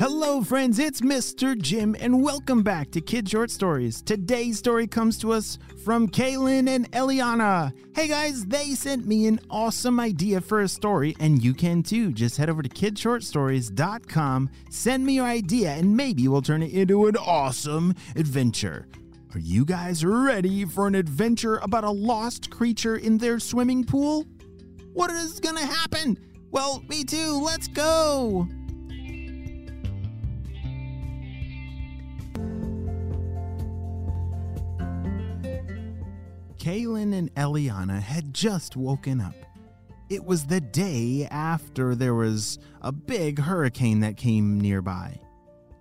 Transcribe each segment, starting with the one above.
Hello, friends, it's Mr. Jim, and welcome back to Kid Short Stories. Today's story comes to us from Kaylin and Eliana. Hey guys, they sent me an awesome idea for a story, and you can too. Just head over to kidshortstories.com, send me your idea, and maybe we'll turn it into an awesome adventure. Are you guys ready for an adventure about a lost creature in their swimming pool? What is gonna happen? Well, me too, let's go! Kaylin and Eliana had just woken up. It was the day after there was a big hurricane that came nearby.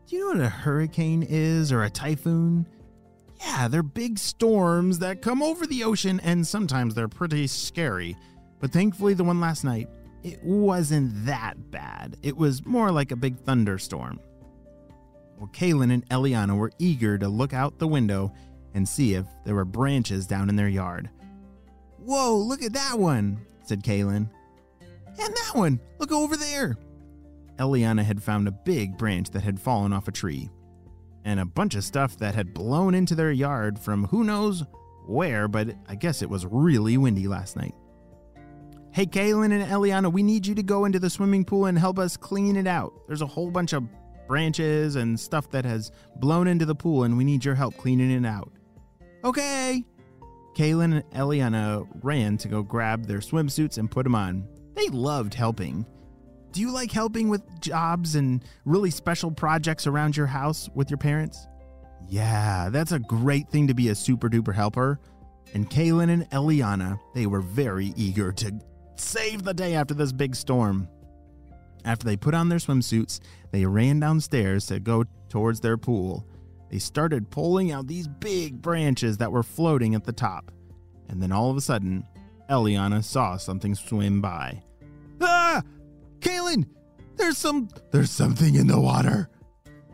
Do you know what a hurricane is or a typhoon? Yeah, they're big storms that come over the ocean and sometimes they're pretty scary. But thankfully, the one last night, it wasn't that bad. It was more like a big thunderstorm. Well, Kaylin and Eliana were eager to look out the window and see if there were branches down in their yard. Whoa, look at that one, said Kaylin. And that one, look over there. Eliana had found a big branch that had fallen off a tree, and a bunch of stuff that had blown into their yard from who knows where, but I guess it was really windy last night. Hey, Kaylin and Eliana, we need you to go into the swimming pool and help us clean it out. There's a whole bunch of branches and stuff that has blown into the pool, and we need your help cleaning it out. Okay. Kaylin and Eliana ran to go grab their swimsuits and put them on. They loved helping. Do you like helping with jobs and really special projects around your house with your parents? Yeah, that's a great thing to be a super duper helper. And Kaylin and Eliana, they were very eager to save the day after this big storm. After they put on their swimsuits, they ran downstairs to go towards their pool. They started pulling out these big branches that were floating at the top. And then all of a sudden, Eliana saw something swim by. Ah! Kaylin! There's some there's something in the water.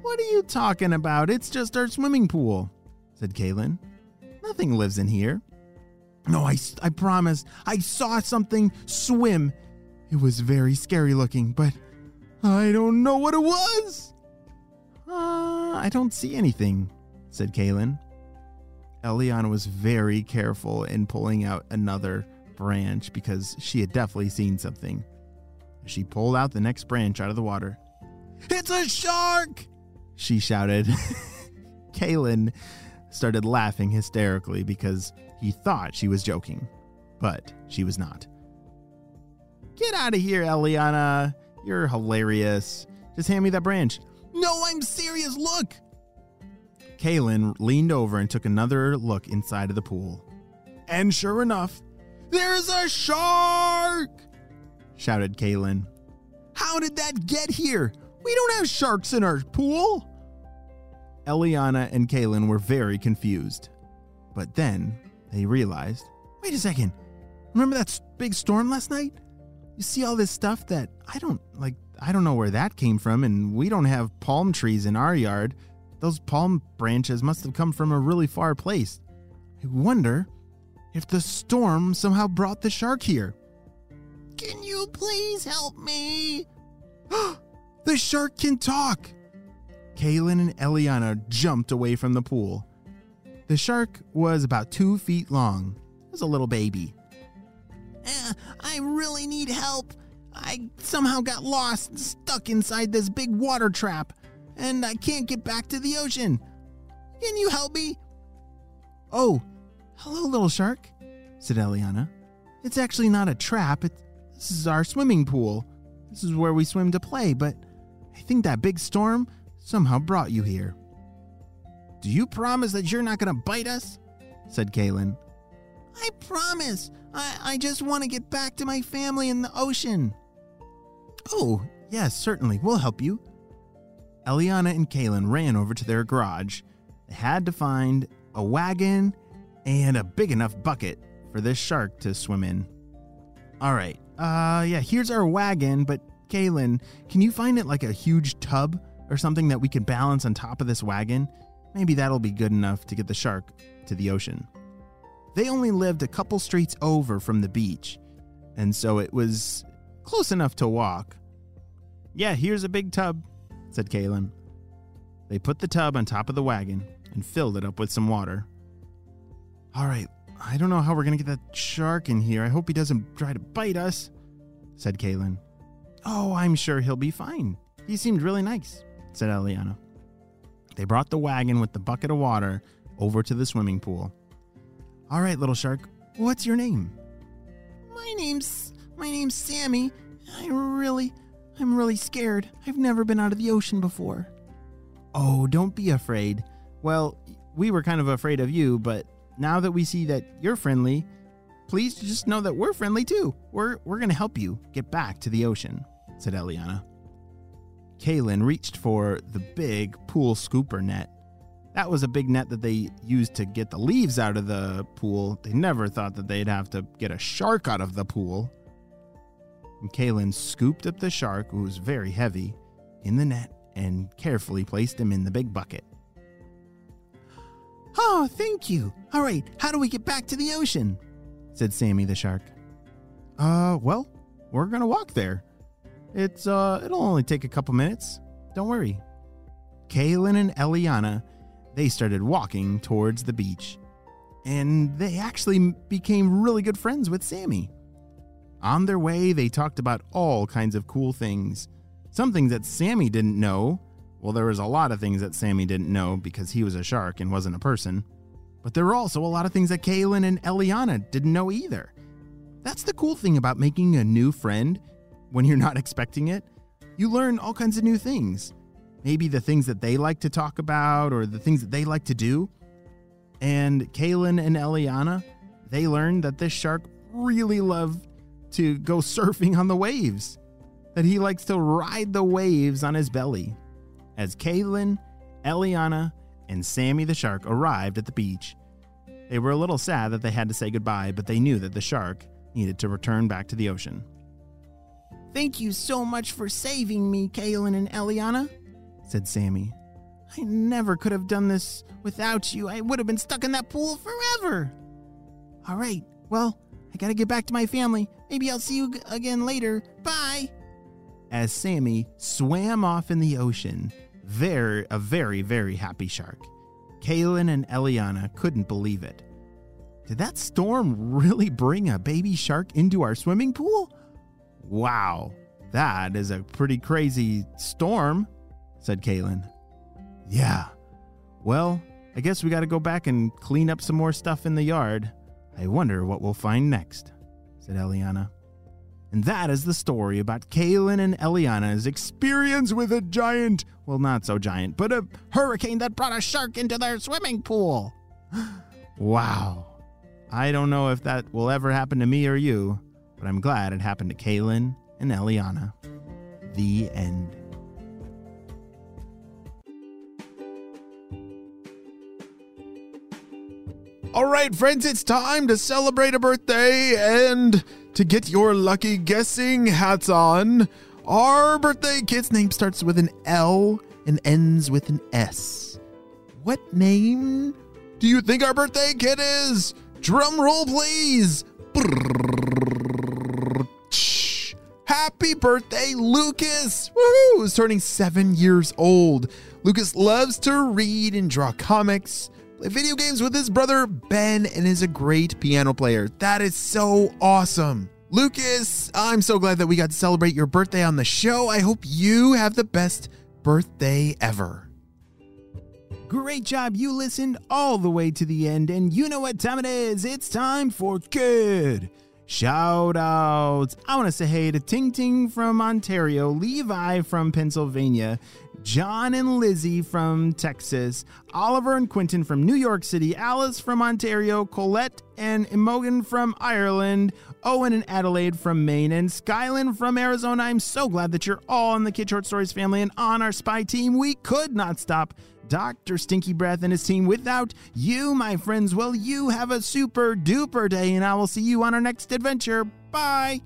What are you talking about? It's just our swimming pool, said Kaylin. Nothing lives in here. No, I, I promise. I saw something swim. It was very scary looking, but I don't know what it was. Uh, I don't see anything, said Kaylin. Eliana was very careful in pulling out another branch because she had definitely seen something. She pulled out the next branch out of the water. It's a shark! She shouted. Kaylin started laughing hysterically because he thought she was joking, but she was not. Get out of here, Eliana. You're hilarious. Just hand me that branch. No, I'm serious. Look. Kaylin leaned over and took another look inside of the pool. And sure enough, there's a shark! shouted Kaylin. How did that get here? We don't have sharks in our pool. Eliana and Kaylin were very confused. But then they realized wait a second, remember that big storm last night? You see all this stuff that I don't like, I don't know where that came from, and we don't have palm trees in our yard. Those palm branches must have come from a really far place. I wonder if the storm somehow brought the shark here. Can you please help me? the shark can talk! Kaylin and Eliana jumped away from the pool. The shark was about two feet long. It was a little baby. Uh, I really need help. I somehow got lost, stuck inside this big water trap, and I can't get back to the ocean. Can you help me? Oh, hello, little shark, said Eliana. It's actually not a trap. It, this is our swimming pool. This is where we swim to play, but I think that big storm somehow brought you here. Do you promise that you're not going to bite us? said Kaylin. I promise. I, I just want to get back to my family in the ocean. Oh, yes, certainly. We'll help you. Eliana and Kaylin ran over to their garage. They had to find a wagon and a big enough bucket for this shark to swim in. All right. Uh yeah, here's our wagon, but Kaylin, can you find it like a huge tub or something that we could balance on top of this wagon? Maybe that'll be good enough to get the shark to the ocean. They only lived a couple streets over from the beach, and so it was close enough to walk. Yeah, here's a big tub, said Kaylin. They put the tub on top of the wagon and filled it up with some water. All right, I don't know how we're going to get that shark in here. I hope he doesn't try to bite us, said Kaylin. Oh, I'm sure he'll be fine. He seemed really nice, said Eliana. They brought the wagon with the bucket of water over to the swimming pool. All right, little shark, what's your name? My name's my name's Sammy. I really I'm really scared. I've never been out of the ocean before. Oh, don't be afraid. Well, we were kind of afraid of you, but now that we see that you're friendly, please just know that we're friendly too. We're we're going to help you get back to the ocean, said Eliana. Kaylin reached for the big pool scooper net. That was a big net that they used to get the leaves out of the pool. They never thought that they'd have to get a shark out of the pool. And Kaylin scooped up the shark, who was very heavy, in the net and carefully placed him in the big bucket. Oh, thank you. All right, how do we get back to the ocean? said Sammy the shark. Uh, well, we're gonna walk there. It's uh it'll only take a couple minutes. Don't worry. Kaylin and Eliana, they started walking towards the beach. And they actually became really good friends with Sammy. On their way, they talked about all kinds of cool things. Some things that Sammy didn't know. Well, there was a lot of things that Sammy didn't know because he was a shark and wasn't a person. But there were also a lot of things that Kaylin and Eliana didn't know either. That's the cool thing about making a new friend when you're not expecting it. You learn all kinds of new things. Maybe the things that they like to talk about or the things that they like to do. And Kaylin and Eliana, they learned that this shark really loved to go surfing on the waves, that he likes to ride the waves on his belly. As Kaylin, Eliana, and Sammy the shark arrived at the beach, they were a little sad that they had to say goodbye, but they knew that the shark needed to return back to the ocean. Thank you so much for saving me, Kaylin and Eliana, said Sammy. I never could have done this without you. I would have been stuck in that pool forever. All right, well, I gotta get back to my family. Maybe I'll see you again later. Bye. As Sammy swam off in the ocean, very a very very happy shark. Kaylin and Eliana couldn't believe it. Did that storm really bring a baby shark into our swimming pool? Wow, that is a pretty crazy storm, said Kaylin. Yeah. Well, I guess we got to go back and clean up some more stuff in the yard. I wonder what we'll find next, said Eliana. And that is the story about Kaylin and Eliana's experience with a giant, well, not so giant, but a hurricane that brought a shark into their swimming pool. wow. I don't know if that will ever happen to me or you, but I'm glad it happened to Kaylin and Eliana. The end. All right, friends, it's time to celebrate a birthday and to get your lucky guessing hats on. Our birthday kid's name starts with an L and ends with an S. What name do you think our birthday kid is? Drum roll, please. Happy birthday, Lucas! Woohoo! Is turning seven years old. Lucas loves to read and draw comics play video games with his brother Ben, and is a great piano player. That is so awesome. Lucas, I'm so glad that we got to celebrate your birthday on the show. I hope you have the best birthday ever. Great job. You listened all the way to the end, and you know what time it is. It's time for Kid Shout outs. I want to say hey to Ting Ting from Ontario, Levi from Pennsylvania, John and Lizzie from Texas, Oliver and Quentin from New York City, Alice from Ontario, Colette and Imogen from Ireland, Owen and Adelaide from Maine, and Skyland from Arizona. I'm so glad that you're all in the Kid Short Stories family and on our spy team. We could not stop Dr. Stinky Breath and his team without you, my friends. Well, you have a super duper day, and I will see you on our next adventure. Bye.